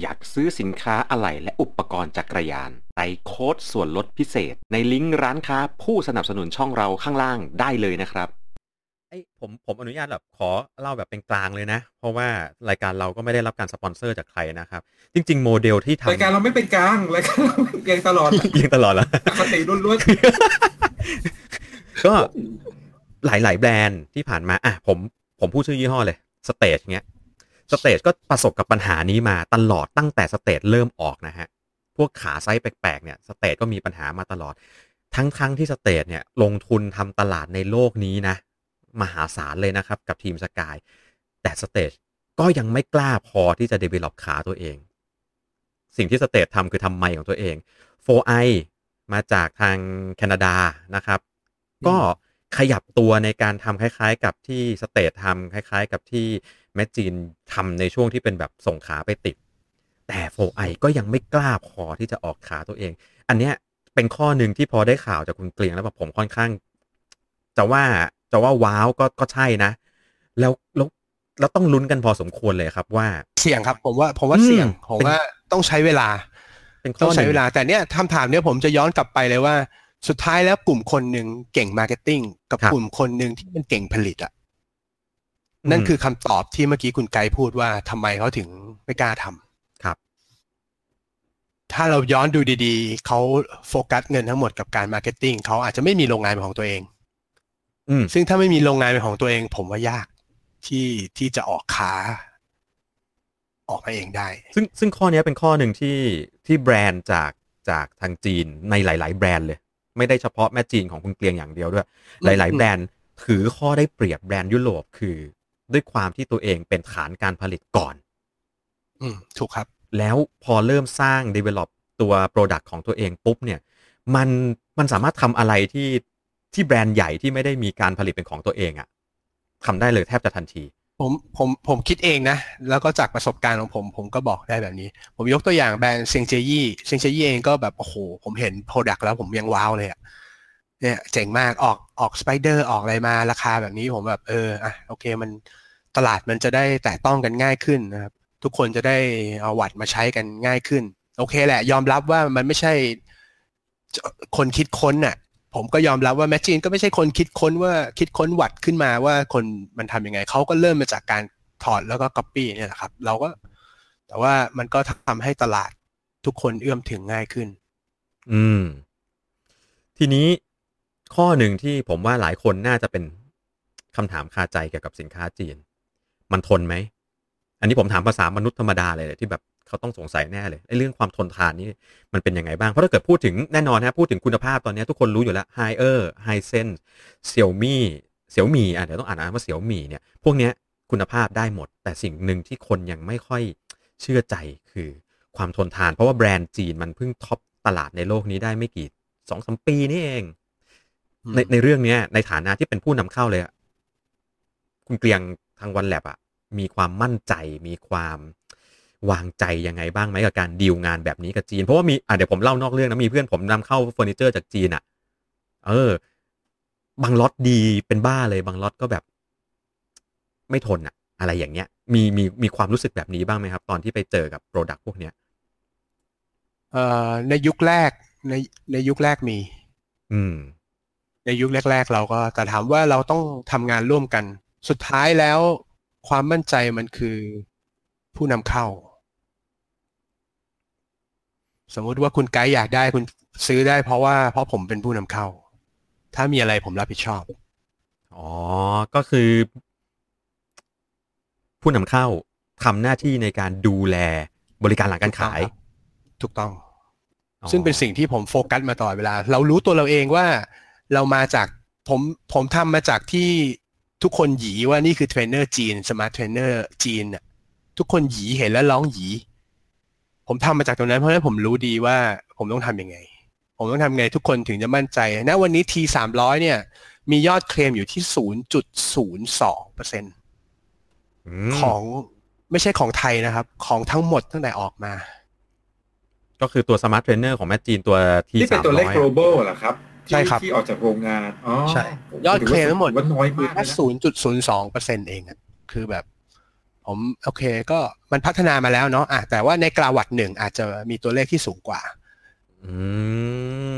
อยากซื้อสินค้าอะไหล่และอุปกรณ์จักรยานใส่โค้ดส่วนลดพิเศษ ในลิงก์ร้านค้าผู้สนับสนุนช่องเราข้างล่างได้เลยนะครับไอ้ผมผมอนุญาตแบบขอเล่าแบบเป็นกลางเลยนะ เพราะว่ารายการเราก็ไม่ได้รับการสปอนเซอร์จากใครนะครับ จริง ๆ โมเดลที่ทำรายการเราไม่เป็นกลางรายการเราเอียงตลอดยิงตลอดแล้วอคติล้วนก็หลายๆแบรนด์ที่ผ่านมาอะผมผมพูดชื่อยี่ห้อเลย Stages เงี้ย Stages ก็ประสบกับปัญหานี้มาตลอดตั้งแต่ Stages เริ่มออกนะฮะ พวกขาไซส์แปลกๆเนี่ย Stages ก็มีปัญหามาตลอด ทั้งๆที่ Stages เนี่ยลงทุนทำตลาดในโลกนี้นะ มหาศาลเลยนะครับ กับ Team Sky แต่ Stages ก็ยังไม่กล้าพอที่จะ develop ขาตัวเอง สิ่งที่ Stages ทำคือทำไมค์ของตัวเอง 4iiii มาจากทางแคนาดานะครับ ก็ขยับตัวในการทำคล้าย ๆ กับที่สเตททำคล้าย ๆ กับที่ แมจจีนทำในช่วงที่เป็นแบบส่งขาไปติด แต่โฟไอก็ยังไม่กล้าพอที่จะออกขาตัวเอง อันเนี้ยเป็นข้อหนึ่งที่พอได้ข่าวจากคุณเกลียงแล้วแบบผมค่อนข้าง จะว่าจะว่าว้าวก็ก็ใช่นะ แล้วแล้วแล้วต้องลุ้นกันพอสมควรเลยครับว่า เสี่ยงครับ ผมว่าผมว่าอืมเสี่ยงผมว่าต้องใช้เวลาเป็นข้อหใช้นึ่งต้องใช้เวลา แต่เนี้ยคำถามเนี้ยผมจะย้อนกลับไปเลยว่า สุดท้ายแล้วกลุ่มคนหนึ่งเก่ง marketing กับกลุ่มคนหนึ่งที่มันเก่งผลิตอะ นั่นคือคำตอบที่เมื่อกี้คุณไกด์พูดว่าทำไมเขาถึงไม่กล้าทำครับ ถ้าเราย้อนดูดีๆ เขาโฟกัสเงินทั้งหมดกับการ marketing เขาอาจจะไม่มีโรงงานเป็นของตัวเองอืมซึ่งถ้าไม่มีโรงงานเป็นของตัวเอง ผมว่ายากที่ที่จะออกขาออกมาเองได้ ซึ่งซึ่งข้อเนี้ยเป็นข้อหนึ่งที่ที่แบรนด์จากจากทางจีนในหลาย ๆ แบรนด์เลย ไม่ได้เฉพาะแม่จีนของคุณเกลียงอย่างเดียวด้วยอืมหลาย ๆ แบรนด์ถือข้อได้เปรียบแบรนด์ยุโรปคือ ด้วยความที่ตัวเองเป็นฐานการผลิตก่อน อืมถูกครับ แล้วพอเริ่มสร้าง develop ตัว Product ของตัวเองปุ๊บเนี่ย มันมันสามารถทำอะไรที่ที่แบรนด์ใหญ่ที่ไม่ได้มีการผลิตเป็นของตัวเองอะทำได้เลยแทบจะทันทีผมผมผมคิดเองนะ แล้วก็จากประสบการณ์ของผม ผมก็บอกได้แบบนี้ ผมยกตัวอย่างแบรนด์ Sigeyi Sigeyi เองก็แบบ โอ้โห ผมเห็น product แล้วผมยังว้าวเลยอะ เนี่ยเจ๋งมากออกออก spider ออกอะไรมาราคาแบบนี้ผมแบบเอออะโอเคมันตลาดมันจะได้แตะต้องกันง่ายขึ้นนะครับ ทุกคนจะได้เอาวัตต์มาใช้กันง่ายขึ้น โอเคแหละ ยอมรับว่ามันไม่ใช่คนคิดค้นน่ะ ผมก็ยอมรับว่า Magene ก็ไม่ใช่คนคิดค้นว่าคิดค้นวัตต์ขึ้นมาว่าคนมันทำยังไง เขาก็เริ่มมาจากการถอดแล้วก็ก๊อปปี้เนี่ยแหละครับ เราก็ แต่ว่ามันก็ทำให้ตลาดทุกคนเอื้อมถึงง่ายขึ้น อืม ทีนี้ ข้อหนึ่งที่ผมว่าหลายคนน่าจะเป็นคำถามคาใจเกี่ยวกับสินค้าจีน มันทนไหม อันนี้ผมถามภาษามนุษย์ธรรมดาเลยแหละที่แบบเขาต้องสงสัยแน่เลยไอ้เรื่องความทนทานนี่มันเป็นยังไงบ้าง เพราะถ้าเกิดพูดถึงแน่นอนนะพูดถึงคุณภาพตอนนี้ทุกคนรู้อยู่แล้ว h i เออร์ไฮเซนเสี่ยวมี่เสี่ยวมี่อะเดี๋ยวต้องอ่านนะว่าเสี่ยวมี่เนี่ยพวกเนี้ยคุณภาพได้หมด แต่สิ่งหนึ่งที่คนยังไม่ค่อยเชื่อใจคือความทนทาน เพราะว่าแบรนด์จีนมันเพิ่งท็อปตลาดในโลกนี้ได้ไม่กี่สองสมปีนี่เอง ในในเรื่องเนี้ย ในฐานะที่เป็นผู้นำเข้าเลยอะคุณเกลียงทางวันแลบอะมีความมั่นใจมีความวางใจยังไงบ้างไหมกับการดีลงานแบบนี้กับจีน เพราะว่ามีอะเดี๋ยวผมเล่านอกเรื่องนะมีเพื่อนผมนำเข้าเฟอร์นิเจอร์จากจีนอะเออ บางล็อตดีเป็นบ้าเลย บางล็อตก็แบบ ไม่ทนอะอะไรอย่างเงี้ย มีมีมีความรู้สึกแบบนี้บ้างไหมครับ ตอนที่ไปเจอกับ product พวกเนี้ยเอ่อในยุคแรกในในยุคแรกมี อืม ในยุคแรก ๆ เราก็แต่ถามว่าเราต้องทำงานร่วมกัน สุดท้ายแล้วความมั่นใจมันคือผู้นำเข้า สมมุติว่าคุณไกด์อยากได้คุณซื้อได้เพราะว่าเพราะผมเป็นผู้นำเข้า ถ้ามีอะไรผมรับผิดชอบ อ๋อ ก็คือ ผู้นำเข้าทำหน้าที่ในการดูแลบริการหลังการขาย ถูกต้องอ๋อซึ่งเป็นสิ่งที่ผมโฟกัสมาตลอดเวลา เรารรู้ตัวเราเองว่า เรามาจากผมผมทำมาจากที่ทุกคนหยีว่านี่คือเทรนเนอร์จีน smart trainer จีนน่ะทุกคนหยีเห็นแล้วร้องหยีผมทำมาจากตรงนั้นเพราะฉะนั้นผมรู้ดีว่าผมต้องทำยังไง ผมต้องทำไงทุกคนถึงจะมั่นใจณวันนี้ T สามร้อยเนี่ย มียอดเคลมอยู่ที่ศูนย์จุดศูนย์สองเปอร์เซ็นต์ของไม่ใช่ของไทยนะครับ ของทั้งหมดตั้งแต่ออกมา ก็คือตัว smart trainer ของ Magene ตัวทีนี่เป็สานมตัวเลขร้อย global เหรอครับที่ ใช่ครับที่ออกจากโรงงานอ๋อใช่โโหยอดเคลมทั้งหมดถือว่าน้อยมากแค่เลยนะศูนย์จุดศูนย์สองเปอร์เซ็นเองอะคือแบบผผมโอเคก็มันพัฒนามาแล้วเนาะอะแต่ว่าในกราวัดหนึ่งอาจจะมีตัวเลขที่สูงกว่า อื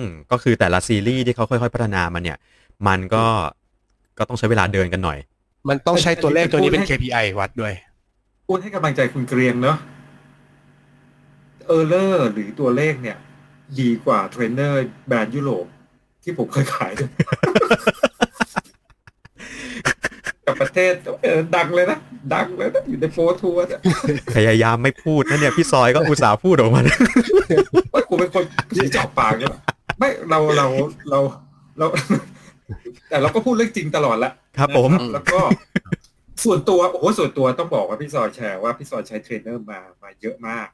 มก็คือแต่ละซีรีส์ที่เขาค่อยๆ พัฒนามันเนี่ย มันก็ก็ต้องใช้เวลาเดินกันหน่อย มันต้องใช้ตัวเลขตัวนี้เป็น KPI วัดด้วยพูดให้กำลังใจคุณเกรียงเนาะ error หรือตัวเลขเนี่ย ดีกว่าเทรนเนอร์แบรนด์ยุโรป ที่ผมเคยขายด้วยกับประเทศเออดังเลยนะ ดังเลยนะ อยู่ใน Pro Tour เนี่ยพยายามไม่พูดนะเนี่ย พี่ซอยก็อุตส่าห์พูดออกมาว่ากูเป็นคนที่เจาะปากเนี่ยไม่เราเราเราเรา แต่เราก็พูดเรื่องจริงตลอดละครับ ผมนะครับแล้วก็ส่วนตัวโอ้โหส่วนตัวต้องบอกว่าพี่ซอยแชร์ว่าพี่ซอยใช้เทรนเนอร์มามาเยอะมาก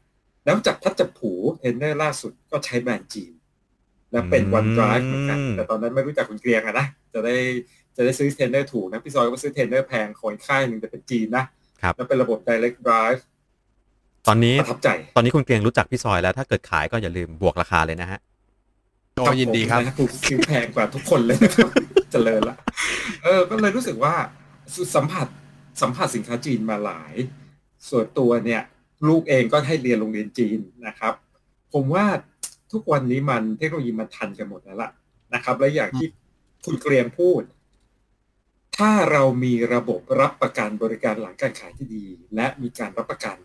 แล้วจากพัดจับผูเทรนเนอร์ล่าสุดก็ใช้แบรนด์จีน และเป็นวันด i v e เหมือนกันอืมแต่ตอนนั้นไม่รู้จักคุณเกรียงอะนะจะได้จะได้ซื้อเทรนเนอร์ถูกนะพี่ซอยก็ซื้อเทรนเนอร์แพงของอีกค่ายหนึ่งแต่เป็นจีนนะครับแล้วเป็นระบบ direct drive ตอนนี้ประทับใจ ตอนนี้คุณเกรียงรู้จักพี่ซอยแล้วถ้าเกิดขายก็อย่าลืมบวกราคาเลยนะฮะโอ้ยินดีครับผมนะกูซื้อแพงกว่าทุกคนเลยนะครับเจริญละเออก็เลยรู้สึกว่าสัมผัสสัมผัสสินค้าจีนมาหลาย ส่วนตัวเนี่ย ลูกเองก็ให้เรียนโรงเรียนจีนนะครับ ผมว่า ทุกวันนี้มันเทคโนโลยีมันทันกันหมดแล้วล่ะนะครับ และอย่างที่คุณเกรียงพูด ถ้าเรามีระบบรับประกันบริการหลังการขายที่ดี และมีการรับประกัน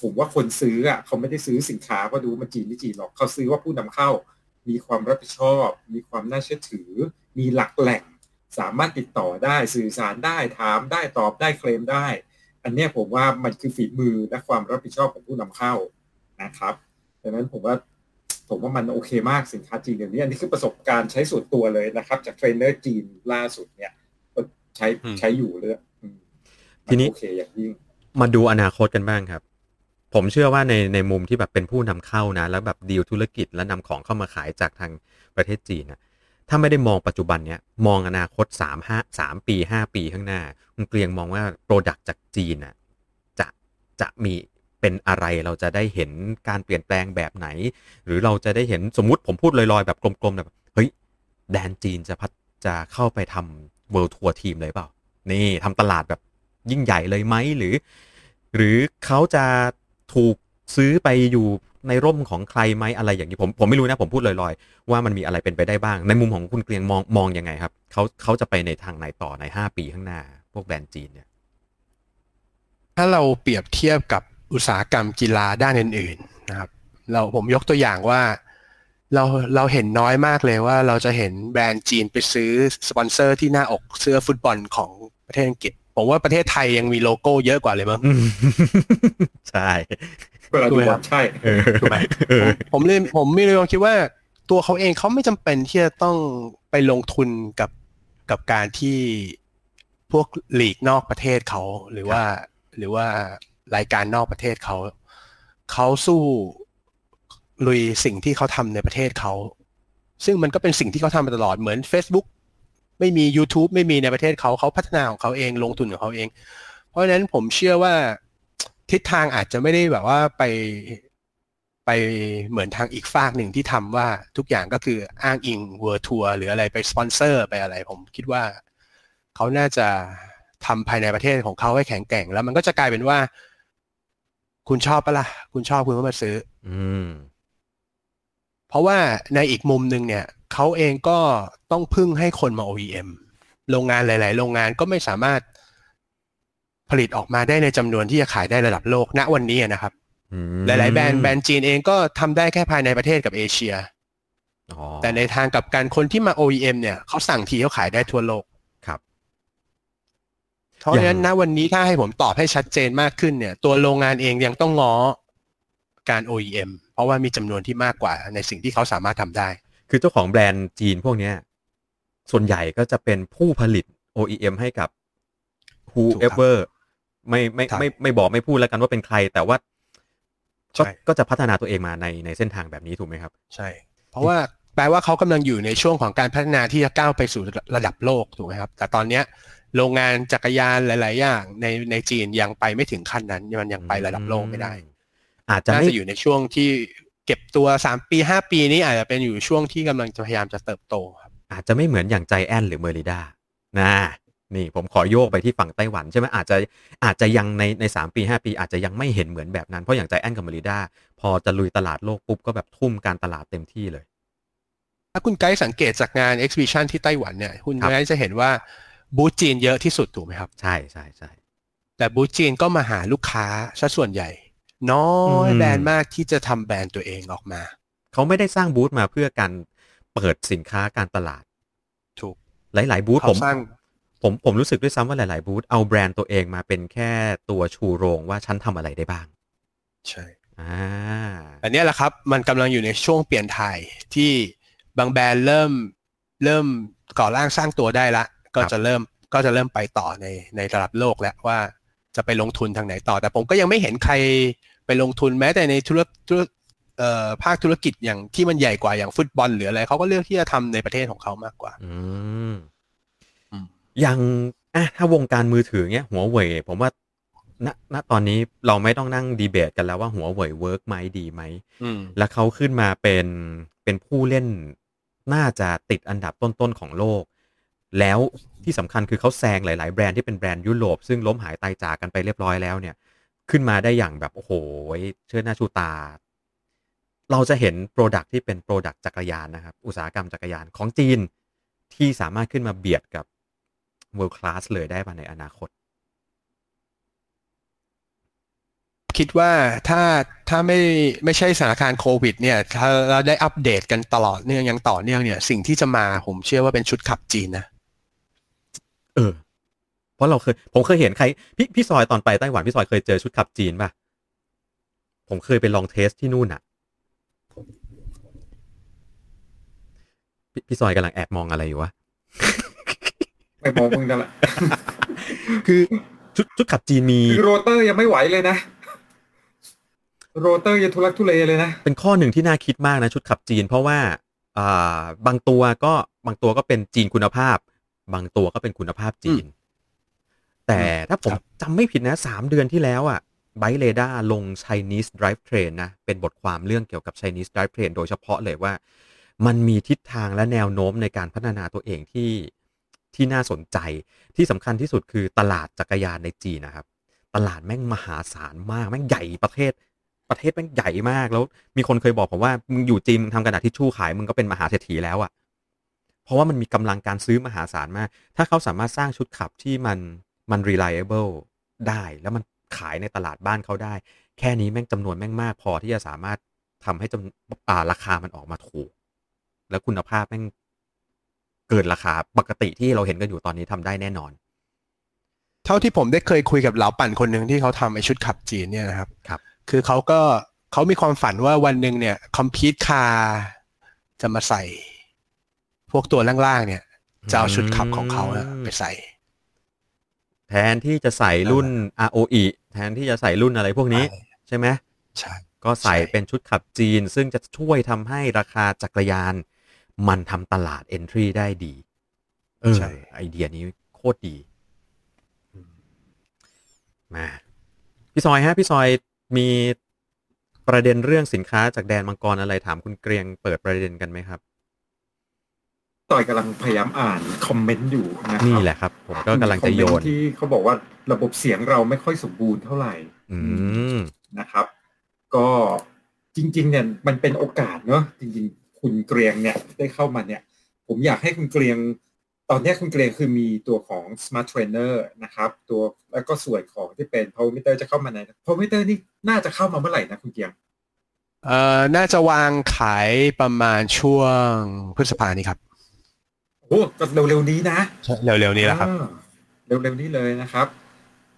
ผมว่าคนซื้ออะเขาไม่ได้ซื้อสินค้าว่าดูมาจีนไม่จีนหรอกเขาซื้อว่าผู้นำเข้า มีความรับผิดชอบ มีความน่าเชื่อถือ มีหลักแหล่ง สามารถติดต่อได้สื่อสารได้ถามได้ตอบได้เคลมได้ อันเนี้ยผมว่ามันคือฝีมือและความรับผิดชอบของผู้นำเข้านะครับดังนั้นผมว่า ผมว่ามันโอเคมากสินค้าจีนเดี๋ยวนี้อันนี้คือประสบการณ์ใช้ส่วนตัวเลยนะครับ จากเทรนเนอร์จีนล่าสุดเนี่ยก็ใช้อืมใช้อยู่เลยอืมทีนี้โอเคอย่างยิ่งมาดูอนาคตกันบ้างครับ ผมเชื่อว่าในในมุมที่แบบเป็นผู้นำเข้านะ แล้วแบบดีลธุรกิจแล้วนำของเข้ามาขายจากทางประเทศจีนนะถ้าไม่ได้มองปัจจุบันเนี้ยมองอนาคตสามห้าสามปีห้าปีข้างหน้า คุณเกรียงมองว่า product จากจีนน่ะจะจะมี เป็นอะไรเราจะได้เห็นการเปลี่ยนแปลงแบบไหน หรือเราจะได้เห็นสมมุติผมพูดลอยๆ แบบกลมๆแบบเฮ้ยแดนจีนจะพัดจะเข้าไปทำเวิลด์ทัวร์ทีมเลยเปล่า นี่ทำตลาดแบบยิ่งใหญ่เลยไหมหรือ หรือเขาจะถูกซื้อไปอยู่ในร่มของใครไหมอะไรอย่างนี้ผมผมไม่รู้นะผมพูดลอยๆ ว่ามันมีอะไรเป็นไปได้บ้าง ในมุมของคุณเกรียงมองมองยังไงครับเขาเขาจะไปในทางไหนต่อในห้าปีข้างหน้า พวกแบรนด์จีนเนี่ย ถ้าเราเปรียบเทียบกับ อุตสาหกรรมกีฬาด้านอื่นๆนะครับ เราผมยกตัวอย่างว่าเราเราเห็นน้อยมากเลยว่าเราจะเห็นแบรนด์จีนไปซื้อสปอนเซอร์ที่หน้าอกเสื้อฟุตบอลของประเทศอังกฤษ ผมว่าประเทศไทยยังมีโลโก้เยอะกว่าเลยมั้งอืมใช่เวลาดูถูกไหมบครัอบลใช่เออถูกไหมเออผมผมเลยผมมีความคิดว่าตัวเขาเองเขาไม่จำเป็นที่จะต้องไปลงทุนกับกับการที่พวกลีกนอกประเทศเขาหรือว่าหรือว่า รายการนอกประเทศเขา เขาสู้ลุยสิ่งที่เขาทำในประเทศเขา ซึ่งมันก็เป็นสิ่งที่เขาทำมาตลอดเหมือน Facebook ไม่มี YouTube ไม่มีในประเทศเขาเขาพัฒนาของเขาเองลงทุนของเขาเอง เพราะฉะนั้นผมเชื่อว่าทิศทางอาจจะไม่ได้แบบว่าไปไปเหมือนทางอีกฝากหนึ่งที่ทำว่าทุกอย่างก็คืออ้างอิงเวอร์ทัวร์หรืออะไรไปสปอนเซอร์ไปอะไร ผมคิดว่าเขาน่าจะทำภายในประเทศของเขาให้แข็งแกร่ง แล้วมันก็จะกลายเป็นว่า คุณชอบปะล่ะ คุณชอบคุณก็มาซื้อ อืม เพราะว่าในอีกมุมหนึ่งเนี่ยเขาเองก็ต้องพึ่งให้คนมา OEM โรงงานหลาย ๆ โรงงานก็ไม่สามารถผลิตออกมาได้ในจำนวนที่จะขายได้ระดับโลกณวันนี้นะครับอืมหลาย ๆ แบรนด์แบรนด์จีนเองก็ทำได้แค่ภายในประเทศกับเอเชียอ๋อแต่ในทางกลับการคนที่มา OEM เนี่ยเขาสั่งทีเขาขายได้ทั่วโลกครับ เพราะฉะนั้นณวันนี้ถ้าให้ผมตอบให้ชัดเจนมากขึ้นเนี่ย ตัวโรงงานเองยังต้องง้อการ OEM เพราะว่ามีจำนวนที่มากกว่าในสิ่งที่เขาสามารถทำได้ คือเจ้าของแบรนด์จีนพวกเนี้ยส่วนใหญ่ก็จะเป็นผู้ผลิต OEM ให้กับ whoever ไม่ไม่ครับไม่ไม่บอกไม่พูดแล้วกันว่าเป็นใคร แต่ว่าก็ใช่ก็จะพัฒนาตัวเองมาในในเส้นทางแบบนี้ถูกไหมครับ ใช่ เพราะว่าแปลว่าเขากำลังอยู่ในช่วงของการพัฒนาที่จะก้าวไปสู่ระดับโลกถูกไหมครับ แต่ตอนเนี้ย โรงงานจักรยานหลาย ๆ อย่างในในจีนยังไปไม่ถึงขั้นนั้นมันยังไประดับโลกไม่ได้ อาจจะน่าไม่จะอยู่ในช่วงที่เก็บตัวสามปีห้าปีนี้อาจจะเป็นอยู่ช่วงที่กำลังจะพยายามจะเติบโตครับอาจจะไม่เหมือนอย่างใจแอนหรือเมอริดานะนี่ผมขอโยกไปที่ฝั่งไต้หวันใช่ไหมอาจจะอาจจะยังในในสามปีห้าปี อาจจะยังไม่เห็นเหมือนแบบนั้น เพราะอย่างใจแอนกับมาริด้าพอจะลุยตลาดโลกปุ๊บก็แบบทุ่มการตลาดเต็มที่เลย ถ้าคุณไกด์สังเกตจากงาน exhibition ที่ไต้หวันเนี่ย คุณครับไกด์จะเห็นว่า บูธจีนเยอะที่สุดถูกไหมครับ ใช่ใช่ใช่แต่บูธจีนก็มาหาลูกค้าซะส่วนใหญ่ น้อยอืมแบรนด์มากที่จะทำแบรนด์ตัวเองออกมา เขาไม่ได้สร้างบูธมาเพื่อการเปิดสินค้าการตลาด ถูก หลาย ๆ บูธผเขามสร้างผมผมรู้สึกด้วยซ้ำว่าหลาย ๆ บูธเอาแบรนด์ตัวเองมาเป็นแค่ตัวชูโรงว่าฉันทำอะไรได้บ้าง ใช่อ่าอันเนี้ยแหละครับมันกำลังอยู่ในช่วงเปลี่ยนถ่ายที่บางแบรนด์เริ่มเริ่มก่อร่างสร้างตัวได้ละ ก็ครับจะเริ่มก็จะเริ่มไปต่อในในระดับโลกแล้วว่าจะไปลงทุนทางไหนต่อ แต่ผมก็ยังไม่เห็นใครไปลงทุนแม้แต่ในธุรธุรเอ่อภาคธุรกิจอย่างที่มันใหญ่กว่าอย่างฟุตบอลหรืออะไรเขาก็เลือกที่จะทำในประเทศของเขามากกว่าอืมอืมอย่างอะถ้าวงการมือถือเนี้ยหัวเว่ยผมว่าณณตอนนี้เราไม่ต้องนั่งดีเบตกันแล้วว่าหัวเว่ยเวิร์กไหมดีไหมอืมแล้วเขาขึ้นมาเป็นเป็นผู้เล่นน่าจะติดอันดับต้นๆของโลก แล้วที่สำคัญคือเขาแซงหลาย ๆ แบรนด์ที่เป็นแบรนด์ยุโรป ซึ่งล้มหายตายจากกันไปเรียบร้อยแล้วเนี่ย ขึ้นมาได้อย่างแบบ โอ้โหเชิดหน้าชูตา เราจะเห็นโปรดักที่เป็นโปรดักจักรยานนะครับ อุตสาหกรรมจักรยานของจีนที่สามารถขึ้นมาเบียดกับ world class เลยได้มาในอนาคต คิดว่าถ้าถ้าไม่ไม่ใช่สถานการณ์โควิดเนี่ย ถ้าเราได้อัปเดตกันตลอดเนื่องยังต่อเนื่องเนี่ย สิ่งที่จะมาผมเชื่อว่าเป็นชุดขับจีนนะ เออ เพราะเราเคย ผมเคยเห็นใคร พี่พี่ซอยตอนไปไต้หวันพี่ซอยเคยเจอชุดขับจีนป่ะ ผมเคยไปลอง test ที่นู่นอะพี่พี่ซอยกำลังแอบมองอะไรอยู่วะไม่มองมึงนั่นแหละคือชุดชุดขับจีนมีคือโรเตอร์ยังไม่ไหวเลยนะโรเตอร์ยังทุลักทุเลเลยนะ เป็นข้อหนึ่งที่น่าคิดมากนะ ชุดขับจีน เพราะว่า อ่า บางตัวก็บางตัวก็เป็นจีนคุณภาพ บางตัวก็เป็นคุณภาพจีน แต่ถ้าผมครับจำไม่ผิดนะสามเดือนที่แล้วอะไบเ r ด d าลง Chinese Drive Train นะ เป็นบทความเรื่องเกี่ยวกับ Chinese Drive Train โดยเฉพาะเลยว่า มันมีทิศทางและแนวโน้มในการพัฒนาตัวเองที่ที่น่าสนใจที่สำคัญที่สุดคือตลาดจักรยานในจีนนะครับ ตลาดแม่งมหาศาลมาก แม่งใหญ่ประเทศประเทศแม่งใหญ่มากแล้ว มีคนเคยบอกผมว่า มึงอยู่จีนมึงทำกระดาษทิชชู่ขายมึงก็เป็นมหาเศรษฐีแล้วอะ่ะ เพราะว่ามันมีกำลังการซื้อมหาศาลมาก ถ้าเขาสามารถสร้างชุดขับที่มันมัน reliable ได้ แล้วมันขายในตลาดบ้านเขาได้ แค่นี้แม่งจำนวนแม่งมาก พอที่จะสามารถทำให้จำอ่าราคามันออกมาถูก แล้วคุณภาพแม่งเกินราคาปกติที่เราเห็นกันอยู่ตอนนี้ทำได้แน่นอน เท่าที่ผมได้เคยคุยกับเหลาปั่นคนหนึ่งที่เขาทำไอชุดขับจีนเนี่ยนะครับครับ คือเขาก็เขามีความฝันว่าวันหนึ่งเนี่ยคอมพิวต์คาร์จะมาใส่ พวกตัวล่างๆเนี่ยจะเอาชุดขับของเขาอะไปใส่ แทนที่จะใส่รุ่น ROE แทนที่จะใส่รุ่นอะไรพวกนี้ใช่ใช่ไหมใช่ก็ใส่ใช่เป็นชุดขับจีน ซึ่งจะช่วยทำให้ราคาจักรยาน มันทำตลาด Entry ได้ดีเออใช่ไอเดียนี้โคตรดี มา พี่ซอยฮะ พี่ซอยมีประเด็นเรื่องสินค้าจากแดนมังกรอะไรถามคุณเกรียงเปิดประเด็นกันไหมครับ ต่อยกำลังพยายามอ่านคอมเมนต์อยู่นะครับนี่แหละครับ ผมก็กำลังจะโยมีคอมเมนต์ที่เขาบอกว่าระบบเสียงเราไม่ค่อยสมบูรณ์เท่าไหร่อืมนะครับ ก็จริง ๆ เนี่ยมันเป็นโอกาสเนอะจริง ๆ คุณเกรียงเนี่ยได้เข้ามาเนี่ย ผมอยากให้คุณเกรียง ตอนเนี้ยคุณเกรียงคือมีตัวของ smart trainer นะครับ ตัวแล้วก็ส่วนของที่เป็น power meter จะเข้ามาใน power meter นี่น่าจะเข้ามาเมื่อไหร่นะคุณเกรียงเอ่อ น่าจะวางขายประมาณช่วงพฤษภานี้ครับ โอ้ก็เร็วๆนี้นะเร็วๆนี้แหละครับอ่าเร็วๆนี้เลยนะครับ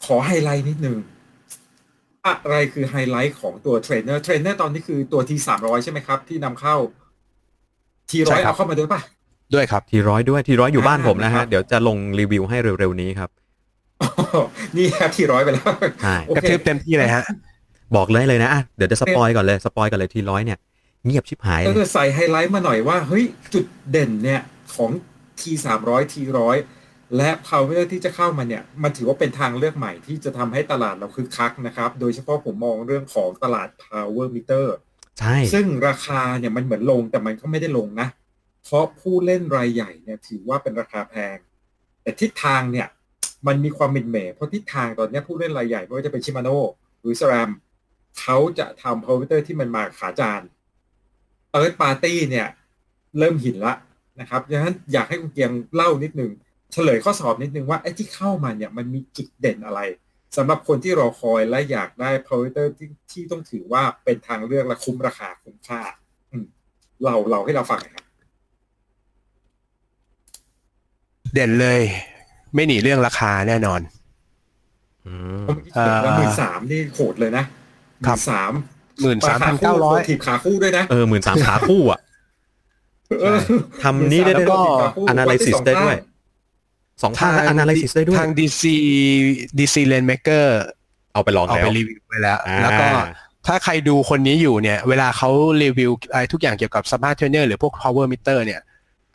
ขอไฮไลท์นิดนึงอะไรคือไฮไลท์ของตัว trainer trainer ตอนนี้คือตัว T สามร้อยใช่ไหมครับ ที่นำเข้า T ร้ใช่อยครับเอาเข้ามาด้วยป่ะด้วยครับ T ร้อยด้วย T ร้อยอยู่บ้านผมนะครัฮะเดี๋ยวจะลงรีวิวให้เร็วๆนี้ครับอ๋อนี่ครับ T ร้อยไปแล้วใช่โอเคกระทืบเต็มที่เลยฮะ บอกเลยเลยนะอะเดี๋ยวจะ spoil ก่อนเลย spoil ก่อนเลย T ร้อยเนี่ย เงียบชิบหายก็เลยจะใส่ไฮไลท์มาหน่อยว่าเฮ้ยจุดเด่นเนี่ยของ T สามร้อย T ร้อยและ power ที่จะเข้ามาเนี่ย มันถือว่าเป็นทางเลือกใหม่ที่จะทำให้ตลาดเราคึกคักนะครับ โดยเฉพาะผมมองเรื่องของตลาด power meter ใช่ ซึ่งราคาเนี่ยมันเหมือนลงแต่มันก็ไม่ได้ลงนะ เพราะผู้เล่นรายใหญ่เนี่ยถือว่าเป็นราคาแพง แต่ทิศทางเนี่ยมันมีความเป็น mass เพราะทิศทางตอนเนี้ยผู้เล่นรายใหญ่ไม่ว่าจะเป็น Shimano หรือ SRAM เขาจะทำ power ที่มันมาขาจาน third party เนี่ย เริ่มหินละ นะครับดังนั้นอยากให้คุณเกรียงเล่านิดนึงเฉลยข้อสอบนิดนึงว่าไอ้ที่เข้ามาเนี่ยมันมีจุดเด่นอะไรสำหรับคนที่รอคอยและอยากได้พาวเวอร์ที่ที่ต้องถือว่าเป็นทางเลือกและคุ้มราคาคุ้มค่าอืมเราเราให้เราฟังหน่อยครับเด่นเลย ไม่หนีเรื่องราคาแน่นอนอืมเพราะเมื่อกี้บอกว่าหมื่นสามนี่โหดเลยนะหครัมื่บนสามหมื่นสามพันเก้าร้อยถีบขาคู่ด้วยนะเออหมื่นสามขาคู่อะเออ ทำนี้ได้แล้ด้วยก็ถีบขาคู่ analysis ได้ด้วยสองข้างและ analysis ได้ด้วย ทาง DC DC Rainmaker เอาไปลองเอาแล้ไปวรีวิวไปแล้วอ่าแล้วก็ถ้าใครดูคนนี้อยู่เนี่ย เวลาเขารีวิวอะไรทุกอย่างเกี่ยวกับ Smart Trainer หรือพวก Power Meter เนี่ย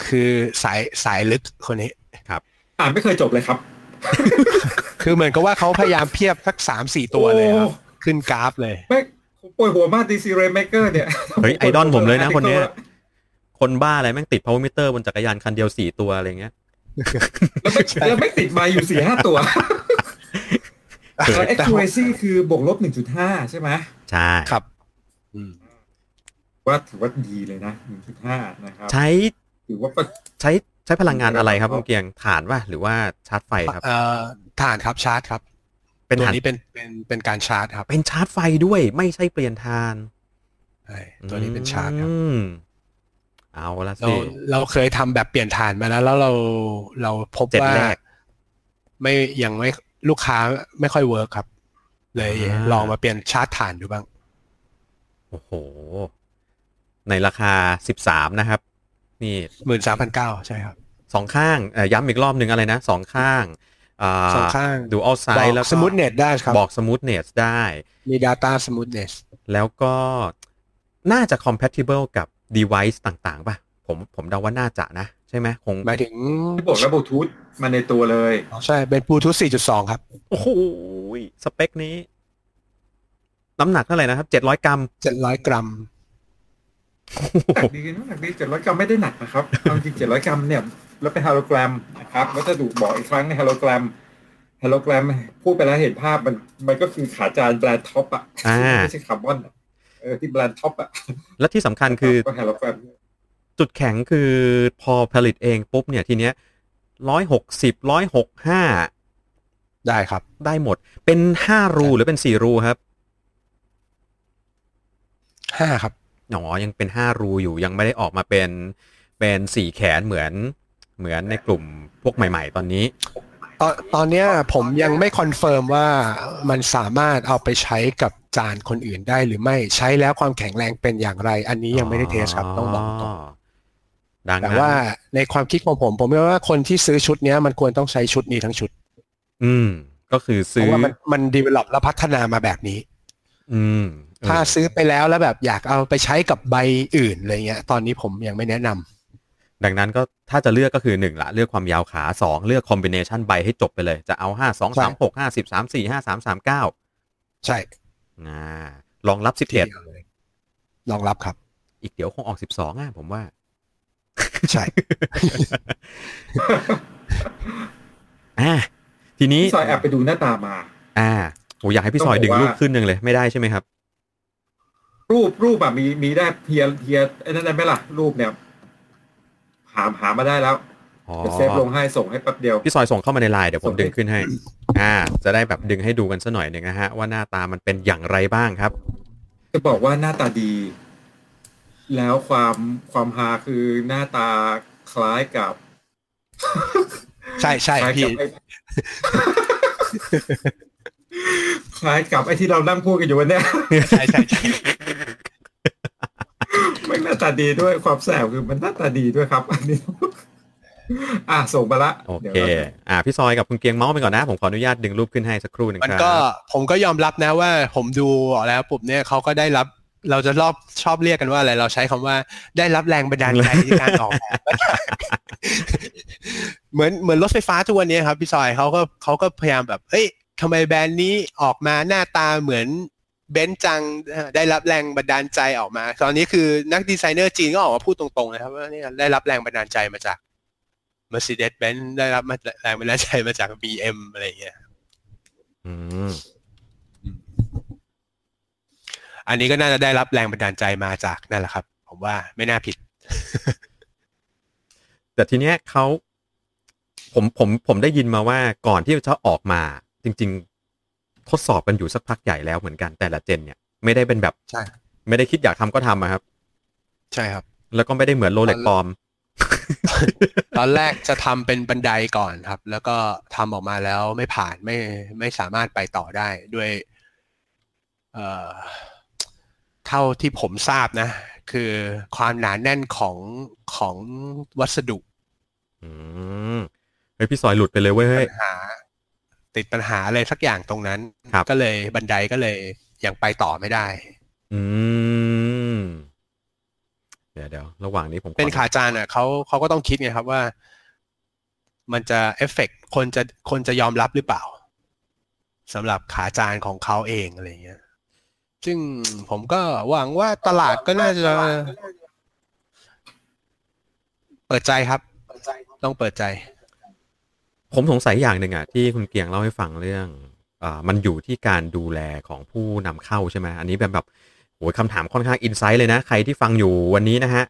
คือสายสายลึกคนนี้อ่านไม่เคยจบเลยครับ คือเหมือนกับว่าเขาพยายามเพียบสักสามสี่ตัวเลยครับโอ้ขึ้นกราฟเลยแม่งผมปวดหัวมาก DC Rainmaker เนี่ย เฮ้ย ไอดอลผมเลยนะคนเนี้ย คนบ้าอะไรแม่งติด power meter บนจักรยานคันเดียวสี่ตัวอะไรเงี้ยแล้วไม่แล้วไม่ติดมาอยู่สี่ห้าตัวแล้ว accuracy คือบวกลบหนึ่งจุดห้าใช่ไหมใช่ครับอืมว่าถือว่าดีเลยนะหนึ่งจุดห้านะครับ ใช้ถือว่าใช้ใช้พลังงานอะไรครับคุณเกียงถ่านว่าหรือว่าชาร์จไฟครับเอ่อฐานครับชาร์จครับ เป็นตัวถ่านนี้เป็นเป็นเป็นการชาร์จครับ เป็นชาร์จไฟด้วยไม่ใช่เปลี่ยนทานใช่ตัวนี้เป็นชาร์จครับอืม เอาละเราสิเราเคยทำแบบเปลี่ยนฐานมาแล้ว แล้วเราเราพบเจ็ดว่าแรกไม่ยังไม่ลูกค้าไม่ค่อยเวิร์คครับ เลยอ่าลองมาเปลี่ยนชาร์จฐานดูบ้าง โอ้โห ในราคาสิบสามนะครับ นี่หมื่นสามพันเก้าใช่ครับสองข้างเอ่อย้ำอีกรอบหนึ่งอะไรนะสองข้างอ่าสองข้างดูเอาไซบอด์กแล้วก็ smoothness ได้ครับ บอก smoothness ได้ มี Data Smoothness แล้วก็น่าจะ compatible กับ device ต่างๆป่ะ ผมผมเดาว่าน่าจะนะ ใช่ไหมคงหมายถึงที่บอกแล้วบลูทูธมาในตัวเลย ใช่ เป็นบลูทูธ4.2 ครับ โอ้โหสเปคนี้ น้ำหนักเท่าไหร่นะครับเจ็ดร้อยกรัม 700 กรัมหนักดีนะหนักดีเจ็ดร้อยกรัมไม่ได้หนักนะครับเอาจริงเจ็ดร้อยกรัมเนี่ยแล้วเป็น Hollowgram นะครับแล้วถ้าดูบอกอีกครั้งใน Hollowgram Hollowgram พูดไปแล้วเห็นภาพมันมันก็คือขาจานแบรนด์ top อะอ่าไม่ใช่คาร์บอนอะ เออที่แบรนด์ top อะและที่สำคัญคือ ก็ Hollowgram จุดแข็งคือพอผลิตเองปุ๊บเนี่ยทีเนี้ยร้อยหกสิบร้อยหกห้าได้ครับ ได้หมด เป็นห้ารูหรือเป็นสี่รูครับ5ครับอ๋อยังเป็นห้ารูอยู่ยังไม่ได้ออกมาเป็นเป็นสี่แขนเหมือนเหมือนในกลุ่มพวกใหม่ ๆ ตอนนี้ ตอนตอนเนี้ยผมยังไม่ confirm ว่ามันสามารถเอาไปใช้กับ จานคนอื่นได้หรือไม่ใช้แล้วความแข็งแรงเป็นอย่างไร อันนี้ยังไม่ได้ test ครับต้องบอกตรงดังแต่นั้นว่าในความคิดของผม ผมคิดว่าคนที่ซื้อชุดเนี้ยมันควรต้องใช้ชุดนี้ทั้งชุด อืม ก็คือซื้อราะว่ามันมัน develop และพัฒนามาแบบนี้ อืมเออถ้าซื้อไปแล้วแล้วแบบอยากเอาไปใช้กับใบอื่นอะไรเงี้ย ตอนนี้ผมยังไม่แนะนำดังนั้นก็ถ้าจะเลือกก็คือหนึ่งละเลือกความยาวขาสองเลือกคอมบิเนชันใบให้จบไปเลย จะเอาห้าสองสามหกห้าสิบสามสี่ห้าสามสามเก้าใช่ อ่าลองรับสิบทีเอ็ดเดียวเลยรองรับครับ อีกเดี๋ยวคงออกสิบสองอะผมว่า ใช่อ่าทีนี้พี่ซอยแอบไปดูหน้าตามา อ่าโหอยากให้พี่ซอยต้องบอกดึงรูปว่าขึ้นหนึ่งเลย ไม่ได้ใช่ไหมครับ รูปรูปอะมีมีได้เพียเพียไอ้นั่นได้ไหมล่ะ รูปเนี่ยหาหามาได้แล้วอ๋อ เดี๋ยวเซฟลงให้ส่งให้แป๊บเดียว พี่ซอยส่งเข้ามาในไลน์เดี๋ยวผมส่งให้ดึงขึ้นให้ อ่า จะได้แบบดึงให้ดูกันสัหน่อยหนึ่งนะฮะ ว่าหน้าตามันเป็นอย่างไรบ้างครับ จะบอกว่าหน้าตาดี แล้วความความฮาคือหน้าตาคล้ายกับ ใช่ใช่คล้ายพี่กับไอ้คล้ายกับไอ้ที่เรานั่งพูดกันอยู่วันเนี้ยใช่ใช่ใช่ไม่หน้าตาดีด้วยความแสบคือมันหน้าตาดีด้วยครับ อันนี้ อะส่งมาละโอดี๋ยวเคราอ่าพี่ซอยกับคุณเกียงเมาส์ไปก่อนนะ ผมขออนุญาตดึงรูปขึ้นให้สักครู่หนึ่งมันครับก็ผมก็ยอมรับนะว่าผมดูแล้วปุ๊บเนี่ยเขาก็ได้รับเราจะรอบชอบเรียกกันว่าอะไร เราใช้คำว่าได้รับแรงบันดาลใจในการออกแบบเหมือนเหมือนรถไฟฟ้าทุกวันนี้ครับพี่ซอยเขาก็เขาก็พยายามแบบเอ้ยทำไมแบรนด์นี้ออกมาหน้าตาเหมือนเบนซ์จังเอ่อได้รับแรงบันดาลใจออกมา ตอนนี้คือนักดีไซเนอร์จีนก็ออกมาพูดตรงๆนะครับว่าเนี่ยได้รับแรงบันดาลใจมาจาก Mercedes-Benz ได้รับมาแรงบันดาลใจมาจาก BM อะไรอย่างเงี้ยอืมอันนี้ก็น่าจะได้รับแรงบันดาลใจมาจากนั่นแหละครับ ผมว่าไม่น่าผิด แต่ทีเนี้ยเขาผมผมผมได้ยินมาว่าก่อนที่จะออกมา จริง ๆ ทดสอบกันอยู่สักพักใหญ่แล้วเหมือนกันแต่ละเจนเนี่ย ไม่ได้เป็นแบบใช่ ไม่ได้คิดอยากทำก็ทำอะครับ ใช่ครับ แล้วก็ไม่ได้เหมือนโรเล็กปลอม ตอนแรกจะทำเป็นบันไดก่อนครับ แล้วก็ทำออกมาแล้วไม่ผ่านไม่ไม่สามารถไปต่อได้ด้วย เอ่อ เท่าที่ผมทราบนะ คือความหนาแน่นของของวัสดุ อืมเฮ้ยพี่ซอยหลุดไปเลยเว้ยเฮ้ยปัญหา ติดปัญหาอะไรสักอย่างตรงนั้นครับก็เลยบันไดก็เลยยังไปต่อไม่ได้ อืมเดี๋ยวเดี๋ยวระหว่างนี้ผมขอเป็นขาจานอะเขาเขาก็ต้องคิดไงครับว่า มันจะเอฟเฟกคนจะคนจะยอมรับหรือเปล่าสำหรับขาจานของเขาเองอะไรเงี้ย ซึ่งผมก็หวังว่าตลาดก็น่าจะ เปิดใจครับ ต้องเปิดใจ ผมสงสัยอย่างหนึ่งอะที่คุณเกียงเล่าให้ฟังเรื่องอ่ามันอยู่ที่การดูแลของผู้นำเข้าใช่ไหมอันนี้แบบแบบ โหยคำถามค่อนข้างอินไซต์เลยนะ ใครที่ฟังอยู่วันนี้นะฮะ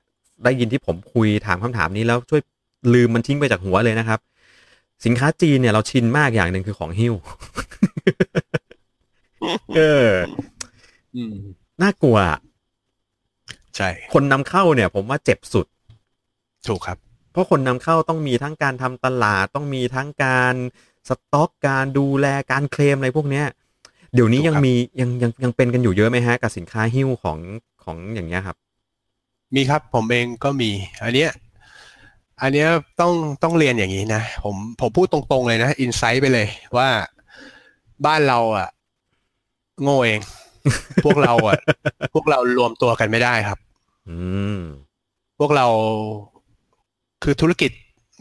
ได้ยินที่ผมคุยถามคำถามนี้แล้วช่วยลืมมันทิ้งไปจากหัวเลยนะครับ สินค้าจีนเนี่ยเราชินมากอย่างหนึ่งคือของหิ้วเอออืมน่ากลัวอะใช่ คนนำเข้าเนี่ย ผมว่าเจ็บสุด ถูกครับ เพราะคนนำเข้าต้องมีทั้งการทำตลาดต้องมีทั้งการสต็อกการดูแลการเคลมอะไรพวกเนี้ย เดี๋ยวนี้ถูกยังครับมียังยังยังเป็นกันอยู่เยอะไหมฮะ กับสินค้าหิ้วของของอย่างเงี้ยครับ มีครับผมเองก็มี อันเนี้ยอันเนี้ยต้องต้องเรียนอย่างนี้นะผมผมพูดตรงๆเลยนะอินไซต์ไปเลยว่าบ้านเราอะ โง่เอง พวกเราอะ พวกเรารวมตัวกันไม่ได้ครับ อืมพวกเราคือธุรกิจ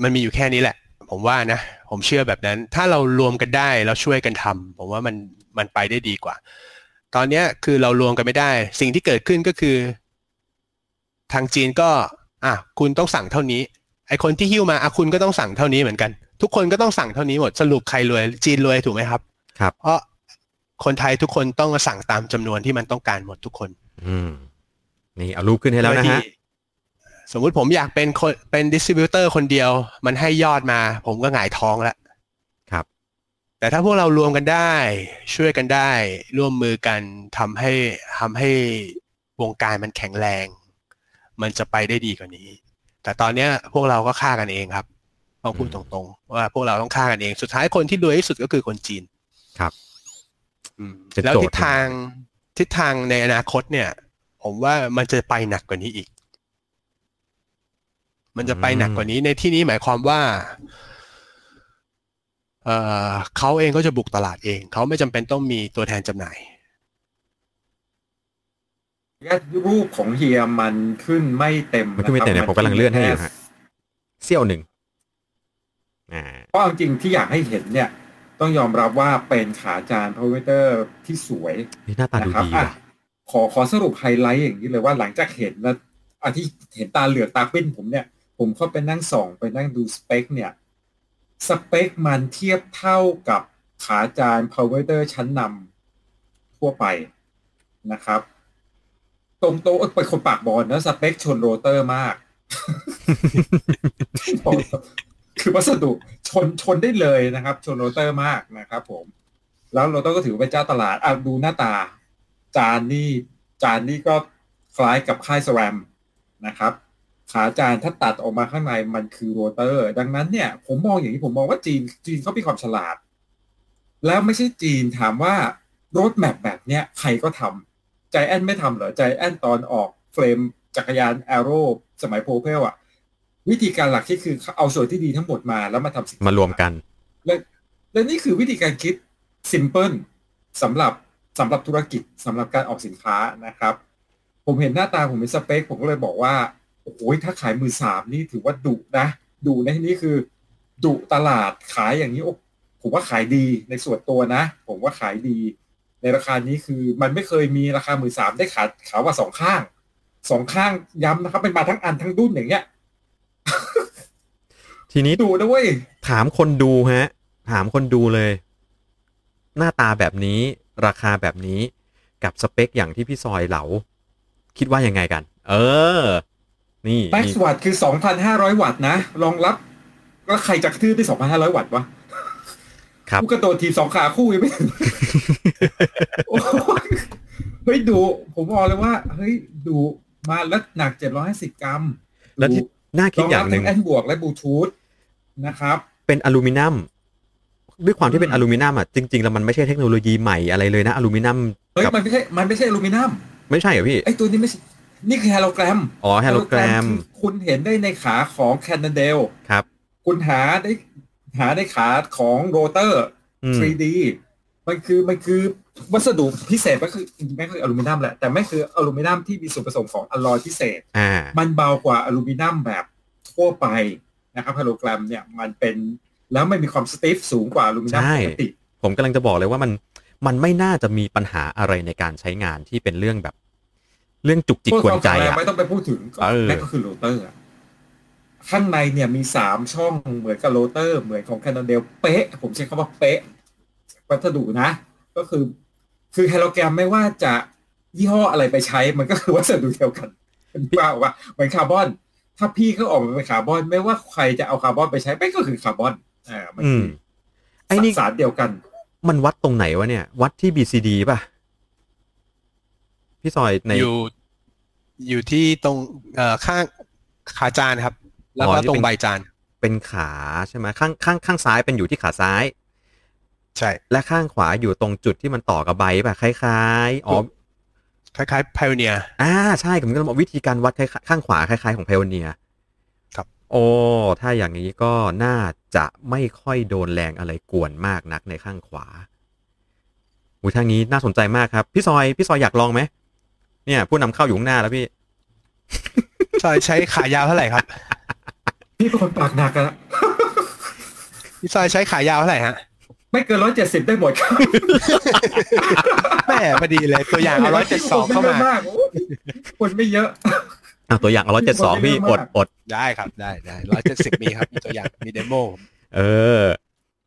มันมีอยู่แค่นี้แหละ ผมว่านะ ผมเชื่อแบบนั้น ถ้าเรารวมกันได้แล้วช่วยกันทำผมว่ามัน มันไปได้ดีกว่า ตอนเนี้ยคือเรารวมกันไม่ได้ สิ่งที่เกิดขึ้นก็คือ ทางจีนก็ อะคุณต้องสั่งเท่านี้ ไอคนที่หิ้วมาอะคุณก็ต้องสั่งเท่านี้เหมือนกัน ทุกคนก็ต้องสั่งเท่านี้หมดสรุปใครรวยจีนรวยถูกไหมครับ ครับ เพราะคนไทยทุกคนต้องสั่งตามจำนวนที่มันต้องการหมดทุกคน อืม นี่เอารูปขึ้นให้แล้วนะฮะสมมุติผมอยากเป็นคนเป็นดิสติบิวเตอร์คนเดียว มันให้ยอดมา ผมก็หงายท้องแล้วครับ แต่ถ้าพวกเรารวมกันได้ ช่วยกันได้ ร่วมมือกันทำให้ทำให้วงการมันแข็งแรง มันจะไปได้ดีกว่านี้ แต่ตอนเนี้ยพวกเราก็ฆ่ากันเองครับต้องพูดอืตมรงๆ ว่าพวกเราต้องฆ่ากันเองสุดท้ายคนที่รวยที่สุดก็คือคนจีนครับอืมเป็นแล้วโจทย์ทิศทางทิศทางในอนาคตเนี่ย ผมว่ามันจะไปหนักกว่านี้อีก มันจะไปหนักกว่านี้ในที่นี้หมายความว่า เอ่อเขาเองก็จะบุกตลาดเอง เขาไม่จำเป็นต้องมีตัวแทนจำหน่ายรูปของเฮียมันขึ้นไม่เต็มมันขึ้นไม่เต็มเนี่ยะผมกำลังเลื่อนให้อยู่ฮะเซี่ยวหนึ่งอ่าเพราะเอาจริงที่อยากให้เห็นเนี่ย ต้องยอมรับว่าเป็นขาจาน power ที่สวยนี่หน้าตาดูนะครับดีอะว่ะขอขอสรุปไฮไลท์อย่างนี้เลยว่าหลังจากเห็นแล้วอันที่เห็นตาเหลือกตาปิ้นผมเนี่ย ผมเข้าไปนั่งส่องไปนั่งดูสเปคเนี่ย สเปคมันเทียบเท่ากับขาจาน power ชั้นนำทั่วไปนะครับ ตรงโต๊ะเป็นคนปากบอนนะสเปคชนโรเตอร์มาก คือวัสดุชนชนได้เลยนะครับ ชนโรเตอร์มากนะครับผม แล้วโรเตอร์ก็ถือว่าเป็นเจ้าตลาดอะดูหน้าตา จานนี่จานนี่ก็คล้ายกับค่าย SRAM นะครับ ขาจานถ้าตัดออกมาข้างในมันคือโรเตอร์ ดังนั้นเนี่ย ผมมองอย่างนี้ผมมองว่าจีนจีนเขามีความฉลาด แล้วไม่ใช่จีนถามว่ารถแมพแบบเนี้ยใครก็ทำ Giant ไม่ทำเหรอ Giant ตอนออก frameจักรยานแอโร่สมัยโพเพลอะวิธีการหลักที่คือเอาส่วนที่ดีทั้งหมดมาแล้วมาทำสินค้มารวมกัน และและนี่คือวิธีการคิดซิมเพิลสำหรับสำหรับธุรกิจสำหรับการออกสินค้านะครับ ผมเห็นหน้าตาผมเป็นสเปค ผมก็เลยบอกว่า โอ้โหถ้าขายมือสามนี่ถือว่าดุนะดุในที่นี้คือดุตลาดขายอย่างนี้โอ้ผมว่าขายดีในส่วนตัวนะ ผมว่าขายดี ในราคานี้คือมันไม่เคยมีราคามือสามได้ขายขายว่าสองข้างสองข้างย้ำนะครับเป็นมาทั้งอันทั้งดุ้นอย่างเงี้ย ทีนี้ดูนะเว้ยถามคนดูฮะ ถามคนดูเลย หน้าตาแบบนี้ ราคาแบบนี้กับสเปคอย่างที่พี่ซอยเหลา คิดว่ายังไงกัน เออ นี่แม็กมีซ์วัตต์คือ2,500วัตต์นะรองรับแล้วใครจะกระทืบได้2,500วัตต์วะครับกูกระโดดทีมสองขาคู่ยังไม่ถึงโอ้ยเฮ้ยดู ผมบอกเลยว่า เฮ้ยดูมาแล้วหนัก750กรัม แล้วที่น่าคิดอย่างหนึ่งรรับทั้งแอนบวกและบลูทูธนะครับ เป็นอลูมิเนียมด้วยความที่เป็นอืมอลูมิเนียมอะจริงๆแล้วมันไม่ใช่เทคโนโลยีใหม่อะไรเลยนะอลูมิเนียมเฮ้ยกับมันไม่ใช่มันไม่ใช่อลูมิเนียมไม่ใช่เหรอพี่ไอ้ตัวนี้ไม่ใช่ นี่คือ h ฮโลแกรม อ๋อแฮโลแกรมคือคุณเห็นได้ในขาของ Cannondale ครับ คุณหาได้หาในขาของโรเตอร์อืม 3D มันคือมันคือวัสดุพิเศษก็คือจริงๆไม่คืออลูมิเนียมแหละ แต่ไม่คืออลูมิเนียมที่มีส่วนผสมของอลลอยพิเศษอ่ามันเบากว่าอลูมิเนียมแบบทั่วไปนะครับ HollowGram เนี่ยมันเป็นแล้วมันมีความ stiff สูงกว่าอลูมิเนียมใช่ปกติ ผมกำลังจะบอกเลยว่ามันมันไม่น่าจะมีปัญหาอะไรในการใช้งานที่เป็นเรื่องแบบ เรื่องจุกจิกพวกวนใจความแข็งแรงอะไม่ต้องไปพูดถึงก็เออนั่นก็คือโรเตอร์อะข้างในเนี่ยมีสามช่องเหมือนกับโรเตอร์ เหมือนของ Cannondale เป๊ะ ผมใช้คำว่าเป๊ะวัสดุนะ ก็คือ คือ HollowGram ไม่ว่าจะยี่ห้ออะไรไปใช้ มันก็คือวัสดุเดียวกันเป็นว่าว่าเหมือนคาร์บอน ถ้าพี่เขาออกมาเป็นคาร์บอน ไม่ว่าใครจะเอาคาร์บอนไปใช้ไม่ก็คือคาร์บอนอ่ามันคืออืมไอ้นี่สารเดียวกัน มันวัดตรงไหนวะเนี่ย วัดที่ BCD ป่ะ พี่ซอยในอยู่ อยู่ที่ตรงเอ่อข้างขาจานครับ แล้วอ๋ก็อที่ตรเป็งนใบจาน เป็นขาใช่ไหมข้างข้างข้างซ้ายเป็นอยู่ที่ขาซ้าย ใช่ และข้างขวาอยู่ตรงจุดที่มันต่อกับใบป่ะคล้ายๆอ๋อคล้ายๆ Pioneer อ่าใช่ผมก็บอกวิธีการวัดคล้ายๆข้างขวาคล้ายๆของเพลเนียครับ โอ้ถ้าอย่างนี้ก็น่าจะไม่ค่อยโดนแรงอะไรกวนมากนักในข้างขวาอุ้ยทางนี้น่าสนใจมากครับ พี่ซอย พี่ซอยอยากลองไหม เนี่ยผู้นำเข้าอยู่ข้างหน้าแล้วพี่ใช่ใช้ขายาวเท่าไหร่ครับ พี่เป็นคนปากหนักอะพี่ซอยใช้ขายาวเท่าไหร่ฮะ ไม่เกินร้อยเจ็ดสิบได้หมดครับแม่พอดีเลยตัวอย่างเอาร้อยเจ็ดสองเข้ามาคนไยะกโอ้ยคนไม่เยอะอะตัวอย่างร้อยเจ็ดสองพี่อดอดได้ครับได้ได้ร้อยเจ็ดสิบมีครับมีตัวอย่างมีเดโมเออ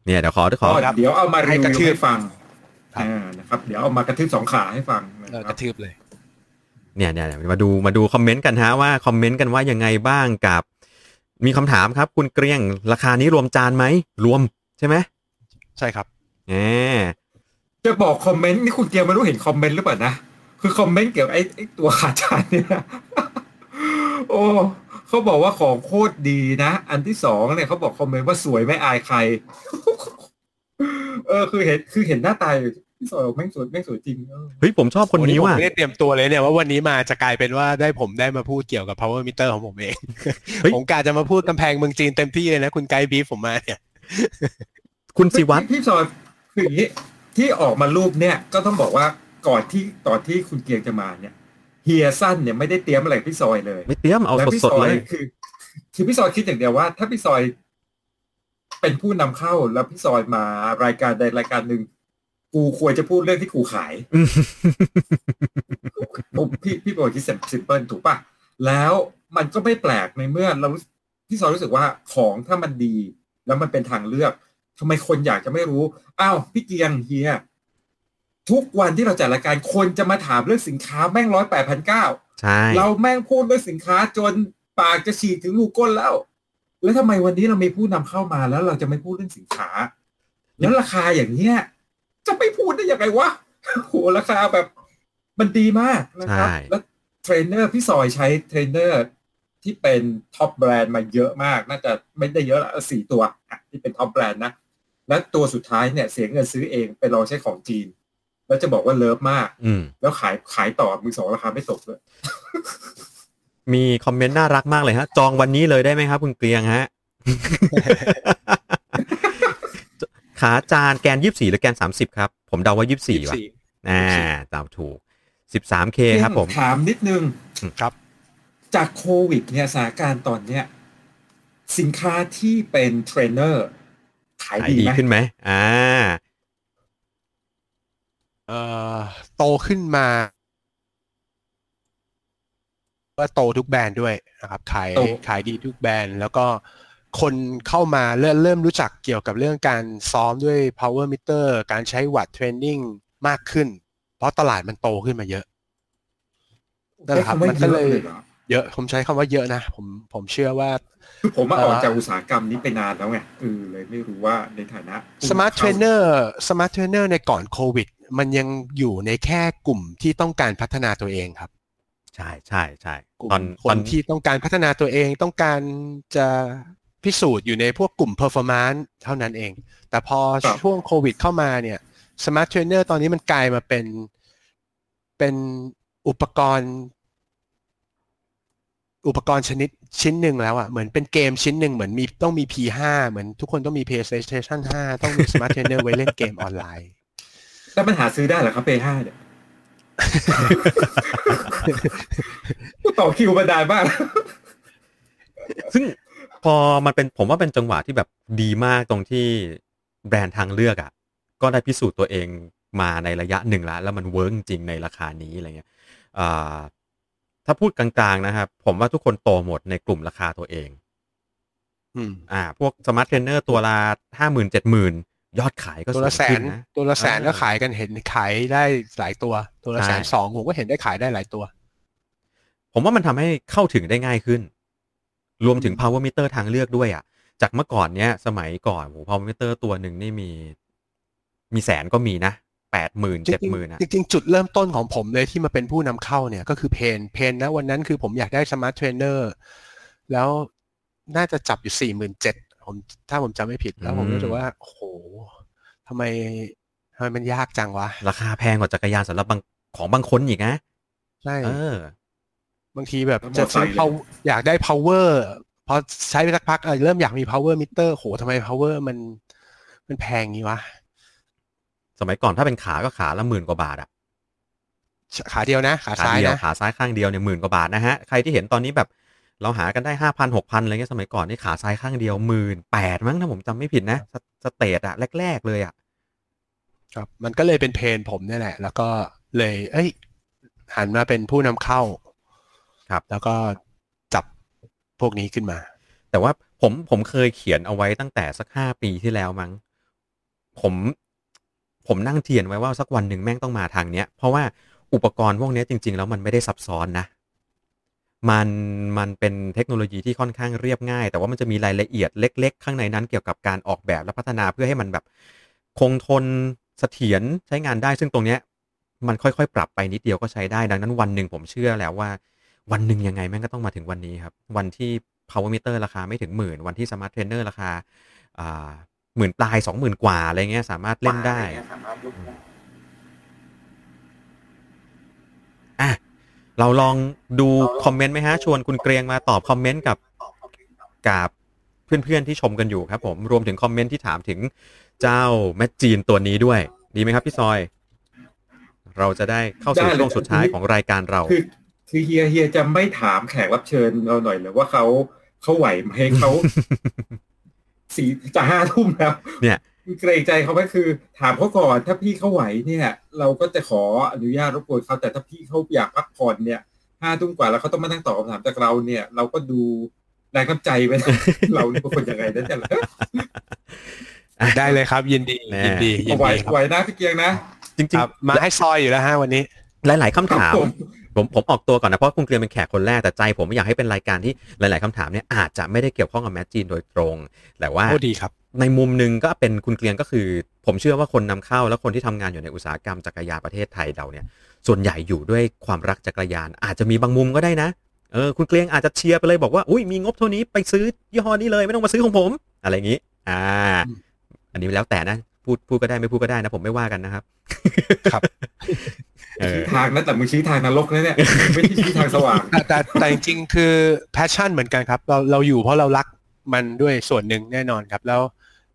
เนี่ยเดี๋ยวขอขอครับเดี๋ยวเอามารีวิวให้กระทืบให้ฟังครับอ่านะครับ เดี๋ยวเอามากระทืบสองขาให้ฟังนะเออครับระทืบเลย เนี่ยเนี่ยมาดูมาดูคอมเมนต์กันฮะว่าคอมเมนต์กันว่ายังไงบ้างกับมีคำถามครับ คุณเกรียงราคานี้รวมจานไหมรวมใช่ไหมใช่ครับแหมจะบอกคอมเมนต์นี่คุณเกรียงไม่รู้เห็นคอมเมนต์หรือเปล่านะคือคอมเมนต์เกี่ยวกับไอ้ไอ้ตัวขาจานเนี่ยโอ้เขาบอกว่าของโคตรดีนะ อันที่สองเนี่ยเขาบอกคอมเมนต์ว่าสวยไม่อายใคร เออคือเห็นคือเห็นหน้าตาอยู่ ที่สอยบอกแม่งสวยแม่งสวยจริงเออเฮ้ยผมชอบคนนี้ผมว่ะไม่ได้เตรียมตัวเลยเนี่ยว่าวันนี้มาจะกลายเป็นว่าได้ผมได้มาพูดเกี่ยวกับ power meter ของผมเองเฮ้ยผมกาจะมาพูดกำแพงเมืองจีนเต็มที่เลยนะคุณไกด์บีฟผมมาเนี่ยคุณสิวัตรพี่พี่ซอยคืออย่างนี้ที่ออกมารูปเนี่ยก็ต้องบอกว่าก่อนที่ก่อนที่คุณเกียงจะมาเนี่ยเฮียสั้นเนี่ยไม่ได้เตรียมอะไรกับพี่ซอยเลย ไม่เตรียมเอาแล้วพี่สดซๆอเลยยคือคือพี่ซอยคิดอย่างเดียวว่า ถ้าพี่ซอยเป็นผู้นำเข้าแล้วพี่ซอยมารายการใดรายการหนึ่ง กูควรจะพูดเรื่องที่กูขายผมพี่พี่บอกที่ซิมเปิลถูกปะแล้วมันก็ไม่แปลกในเมื่อเรารู้พี่ซอยรู้สึกว่าของถ้ามันดี แล้วมันเป็นทางเลือกทำไมคนอยากจะไม่รู้อ้าวพี่เกรียงเฮียทุกวันที่เราจัดรายการคนจะมาถามเรื่องสินค้าแม่งร้อยแปดพันเก้าใช่เราแม่งพูดเรื่องสินค้าจนปากจะฉีกถึงรูก้นแล้ว แล้วทำไมวันนี้เรามีผู้นำเข้ามาแล้วเราจะไม่พูดเรื่องสินค้า แล้วราคาอย่างเนี้ย จะไม่พูดได้ยังไงวะโหราคาแบบมันดีมากนะครับใช่แล้วเทรนเนอร์พี่ซอยใช้เทรนเนอร์ที่เป็นtop brand มาเยอะมาก น่าจะไม่ได้เยอะละสี่ตัวอะที่เป็น top brand นะ และตัวสุดท้ายเนี่ย เสียเงินซื้อเองไปลองใช้ของจีน แล้วจะบอกว่า love มากอืมแล้วขายขายต่อมือสองราคาไม่ตกเลยมีคอมเมนต์น่ารักมากเลยฮะ จองวันนี้เลยได้ไหมครับ คุณเกรียงฮะ ขาจานแกนยี่สี่หรือแกนสามสิบครับ ผมเดาว่ายี่สี่ว่ะอ่าเดาถูกสิบสาม K ครับผม ถามนิดนึงครับ จากโควิดเนี่ยสถานการณ์ตอนเนี้ยสินค้าที่เป็นเทรนเนอร์ขายขายดีดีไหมขึ้นไหมอ่าเอ่อโตขึ้นมาว่าโตทุกแบรนด์ด้วยนะครับ ขายขายดีทุกแบรนด์แล้วก็ คนเข้ามาเริ่มเริ่มรู้จักเกี่ยวกับเรื่องการซ้อมด้วย power meter การใช้ watt training มากขึ้น เพราะตลาดมันโตขึ้นมาเยอะนั่นแหละครับใช้มันก็เลยอะหรอเยอะผมใช้คำว่าเยอะนะผมผมเชื่อว่าคือผมมาเอ่อออกจากอุตสาหกรรมนี้ไปนานแล้วไงเออเลยไม่รู้ว่าในฐานะผู้ smart traiนำเข้าอร์สมาร์ทเทรนเนอร์ในก่อนโควิด มันยังอยู่ในแค่กลุ่มที่ต้องการพัฒนาตัวเองครับ ใช่ใช่ใช่กลุ่มตอนคตอนนที่ต้องการพัฒนาตัวเองต้องการจะ พิสูจน์อยู่ในพวกกลุ่ม performance เท่านั้นเอง แต่พอช่วงโควิดเข้ามาเนี่ย smart trainer ตอนนี้มันกลายมาเป็นเป็นอุปกรณ์ อุปกรณ์ชนิดชิ้นหนึ่งแล้วอะ่ะเหมือนเป็นเกมชิ้นหนึ่งเหมือนมีต้องมี P5 เหมือนทุกคนต้องมี PlayStation 5 ต้องมี smart trainer ไว้เล่นเกมออนไลน์ แล้วมันหาซื้อได้เหรอครับเปห้าเนี่ยกูต่อคิวมานานมากซึ่ง พอมันเป็นผมว่าเป็นจังหวะที่แบบดีมากตรงที่แบรนด์ทางเลือกอะ่ะ ก็ได้พิสูจน์ตัวเองมาในระยะหนึ่งแล้ว แล้วมัน work จริงๆในราคานี้อะไรเงี้ยอ่าถ้าพูดกลางๆนะครับ ผมว่าทุกคนโตหมดในกลุ่มราคาตัวเองอืมอ่า พวก smart trainer ตัวละห้าหมื่นเจ็ดหมื่นยอดขายก็ตัวละสูงแสขึ้นนะตัวละแสนเออก็ขายกันเห็นขายได้หลายตัว ตัวละใช่แสนสองผมก็เห็นได้ขายได้หลายตัว ผมว่ามันทำให้เข้าถึงได้ง่ายขึ้น รวมถึง power meter ทางเลือกด้วยอะ จากเมื่อก่อนเนี้ยสมัยก่อนโห power meter ตัวหนึ่งนี่มี มีแสนก็มีนะแปดหมื่นจริเจ็ดงหมื่นอะๆจริงๆ จุดเริ่มต้นของผมเลยที่มาเป็นผู้นำเข้าเนี่ยก็คือ pain pain นะวันนั้นคือผมอยากได้ smart trainer แล้วน่าจะจับอยู่สี่หมื่นเจ็ดผมถ้าผมจำไม่ผิดแล้วผมอืมรู้สึกว่า โอ้โหทำไมทำไมมันยากจังวะ ราคาแพงกว่าจักรยานสำหรับบางของบางคนอีกนะ ใช่เออ บางทีแบบแล้วจะซื้อมอไซค์เลย power อยากได้ power พอใช้ไปสักพักเออเริ่มอยากมี power meter โหทำไม power มันมันแพงงี้วะ สมัยก่อนถ้าเป็นขาก็ขาละหมื่นกว่าบาทอะขาเดียวนะขาขาซ้ายเดียวนะขาซ้ายข้างเดียวเนี่ยหมื่นกว่าบาทนะฮะ ใครที่เห็นตอนนี้แบบเราหากันได้ห้าพันหกพันอะไรเงี้ยสมัยก่อนนี่ขาซ้ายข้างเดียวหมื่นแปดมั้งถ้าผมจำไม่ผิดนะสstate อะแรก ๆ เลยอะครับมันก็เลยเป็น pain ผมเนี่ยแหละ แล้วก็เลย เอ้ย หันมาเป็นผู้นำเข้า ครับ แล้วก็จับพวกนี้ขึ้นมา แต่ว่าผมผมเคยเขียนเอาไว้ตั้งแต่สักห้าปีที่แล้วมั้ง ผมผมนั่งเทียนไว้ว่าสักวันหนึ่งแม่งต้องมาทางเนี้ย เพราะว่าอุปกรณ์พวกนี้จริง ๆ แล้วมันไม่ได้ซับซ้อนนะ มันมันเป็นเทคโนโลยีที่ค่อนข้างเรียบง่าย แต่ว่ามันจะมีรายละเอียดเล็ก ๆ ข้างในนั้นเกี่ยวกับการออกแบบและพัฒนาเพื่อให้มันแบบ คงทนเสถียรใช้งานได้ ซึ่งตรงเนี้ยมันค่อยๆ ปรับไปนิดเดียวก็ใช้ได้ ดังนั้นวันหนึ่งผมเชื่อแล้วว่า วันหนึ่งยังไงแม่งก็ต้องมาถึงวันนี้ครับ วันที่ power meter ราคาไม่ถึงหมื่น วันที่ smart trainer ราคาอ่าหมื่นปลายสองหมื่นกว่าอะไรเงี้ยสามารถเล่นได้อะเราลองดูคอมเมนต์ไหมฮะ ชวนคุณเกรียงมาตอบคอมเมนต์กับกับเพื่อนๆที่ชมกันอยู่ครับ ผมรวมถึงคอมเมนต์ที่ถามถึงเจ้าแมจจีนตัวนี้ด้วย ดีไหมครับพี่ซอย เราจะได้เข้าสู่ได้เลยช่วงสุดท้ายของรายการเราคือ คือเฮียเฮียจะไม่ถามแขกรับเชิญเราหน่อยเลยว่าเขาเขาไหวไหมเขาสี่จะห้าทุ่มแล้ว เนี่ยเกรงใจเขาไหมคือ ถามเขาก่อนถ้าพี่เขาไหวเนี่ย เราก็จะขออนุญาตรบกวนเขาแต่ถ้าพี่เขาอยากพักผ่อนเนี่ยห้าทุ่มกว่าแล้วเขาต้องมานั่งตอบคำถามจากเราเนี่ย เราก็ดูแรงน้ำใจไปนะเราเป็นคนยังไงนั่นแหละได้เลยครับ ยินดีแน่ยินดียินไหวดีคไหวรับนะพี่เกียงนะ จริงครับมาให้ซอยอยู่แล้วฮะวันนี้ๆหลาย ๆคำถามครับ ผมผมผมออกตัวก่อนนะเพราะคุณเกรียงเป็นแขกคนแรกแต่ใจ ผมไม่อยากให้เป็นรายการที่หลาย ๆคำถามเนี่ยอาจจะไม่ได้เกี่ยวข้องกับแมจจีนโดยตรง แต่ว่าโอ้ดีครับ ในมุมหนึ่งก็เป็นคุณเกรียงก็คือ ผมเชื่อว่าคนนำเข้าและคนที่ทำงานอยู่ในอุตสาหกรรมจักรยานประเทศไทยเราเนี่ย ส่วนใหญ่อยู่ด้วยความรักจักรยาน อาจจะมีบางมุมก็ได้นะเออคุณเกรียงอาจจะเชียร์ไปเลยบอกว่าอุ้ยมีงบเท่านี้ไปซื้อยี่ห้อนี้เลยไม่ต้องมาซื้อของผม อะไรอย่างนี้ อ่าอืมอันนี้แล้วแต่นะพูดพูดก็ได้ไม่พูดก็ได้นะ ผมไม่ว่ากันนะครับ ครับเออ ชี้ทางนะแต่มึงชี้ทางนรกนะเนี่ยไม่ใช่ชี้ทางสว่างแต่แต่แต่จริงๆคือแพชชั่นเหมือนกันครับ เราเราอยู่เพราะเรารักมันด้วยส่วนหนึ่งแน่นอนครับแล้ว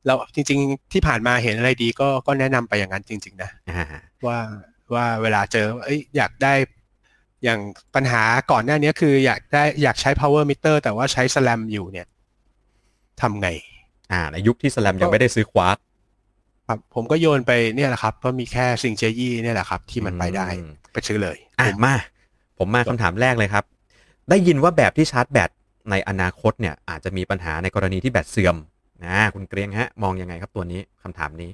เราจริง ๆ ที่ผ่านมาเห็นอะไรดีก็ก็แนะนำไปอย่างนั้นจริง ๆ นะอ่าว่าว่าเวลาเจอเอ้ยอยากได้อย่างปัญหาก่อนหน้านี้คืออยากได้อยากใช้ power meter แต่ว่าใช้ slam อยู่เนี่ยทำไง อ่าในยุคที่สแลมยังไม่ได้ซื้อควาร์ต ครับผมก็โยนไปเนี่ยแหละครับเพราะมีแค่ซิงเจยี่เนี่ยแหละครับ ที่มันไปได้อืมไปซื้อเลยอะมา ผมมาคำถามแรกเลยครับ ได้ยินว่าแบบที่ชาร์จแบตในอนาคตเนี่ย อาจจะมีปัญหาในกรณีที่แบตเสื่อมนะคุณเกรียงฮะ มองยังไงครับตัวนี้คำถามนี้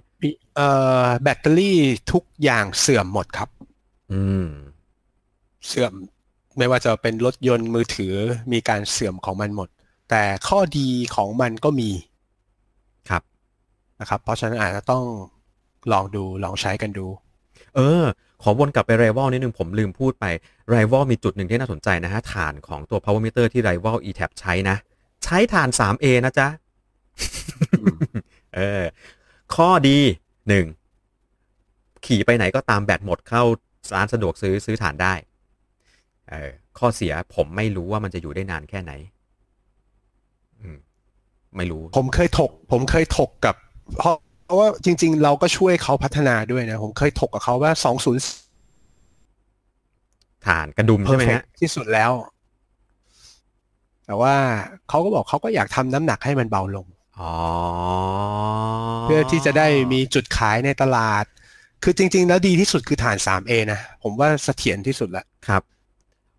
เอ่อแบตเตอรี่ทุกอย่างเสื่อมหมดครับ อืม เสื่อมไม่ว่าจะเป็นรถยนต์มือถือมีการเสื่อมของมันหมด แต่ข้อดีของมันก็มี ครับ นะครับ เพราะฉะนั้นอาจจะต้องลองดูลองใช้กันดู เออ ขอวนกลับไปไรว a l นิดนึงผมลืมพูดไปไรว a l มีจุดหนึ่งที่น่าสนใจนะฮะ ฐานของตัว power meter ที่ไรว a l eTap ใช้นะ ใช้ฐาน 3A นะจ๊ะ เออ ข้อดีหนึ่งขี่ไปไหนก็ตามแบตหมดเข้าร้านสะดวกซื้อซื้อฐานได้ เออข้อเสียผมไม่รู้ว่ามันจะอยู่ได้นานแค่ไหน อืม ไม่รู้ ผมเคยถก ผมเคยถกกับ เพราะเพราะว่าจริง ๆ เราก็ช่วยเขาพัฒนาด้วยนะ ผมเคยถกกับเขาว่า20ฐานกระดุมใช่ไหม perfect ฮะที่สุดแล้ว แต่ว่าเขาก็บอกเขาก็อยากทำน้ำหนักให้มันเบาลงอ๋อเพื่อที่จะได้มีจุดขายในตลาด คือจริง ๆ แล้วดีที่สุดคือฐาน 3A นะ ผมว่าเสถียรที่สุดละครับ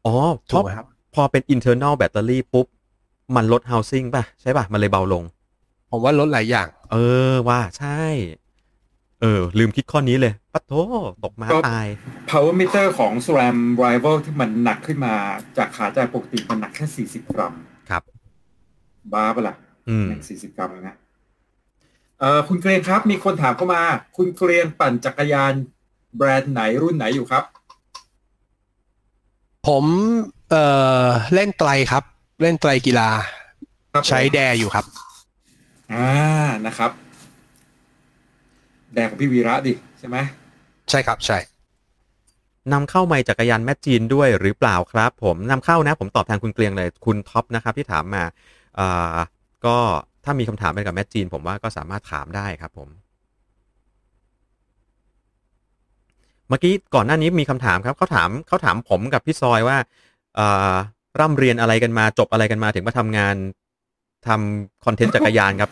อ๋อเพถูกราะไหมครับ พอเป็น internal battery ปุ๊บ มันลด housing ป่ะ ใช่ป่ะ มันเลยเบาลง ผมว่าลดหลายอย่าง เออว่าใช่ เออ ลืมคิดข้อนี้เลยปัดโถตกมาก็ ตาย power meter ของ SRAM rival ที่มันหนักขึ้นมาจากขาจ่ายปกติมันหนักแค่ 40 กรัมครับ บ้าปะล่ะอืม หนัก40 กรัมเลยนะเอ่อคุณเกรียงครับ มีคนถามเข้ามา คุณเกรียงปั่นจักรยานแบรนด์ไหนรุ่นไหนอยู่ครับ ผมเอ่อเล่นไตรครับ เล่นไตรกีฬา ครับผม ใช้แดอยู่ครับ อ่านะครับ แดงของพี่วีระดิใช่ไหมใช่ครับใช่นำเข้าไมค์จักรยานแมจีนด้วยหรือเปล่าครับ ผมนำเข้านะ ผมตอบแทนคุณเกรียงเลยคุณท็อปนะครับที่ถามมาอ่าก็ถ้ามีคำถามไปกับแมจีน ผมว่าก็สามารถถามได้ครับผมเมื่อกี้ก่อนหน้านี้มีคำถามครับเขาถามเขาถามผมกับพี่ซอยว่าอ่าร่ำเรียนอะไรกันมาจบอะไรกันมาถึงมาทำงาน ทำคอนเทนต์จักรยานครับ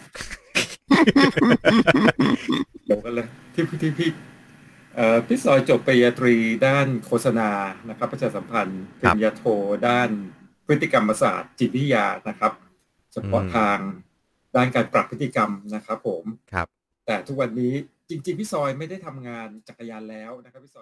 เดี๋ยวกันเลยที่ที่ที่พี่เอ่อพี่ซอยจบปริญญาตรีด้านโฆษณานะครับ ประชาสัมพันธ์ปครัริบญญาโทด้านพฤติกรรมศาสตร์จิตวิทยานะครับเฉพาะอืมทางด้านการปรับพฤติกรรมนะครับ ผมครับ แต่ทุกวันนี้จริง ๆ พี่ซอยไม่ได้ทำงานจักรยานแล้วนะครับพี่ซอย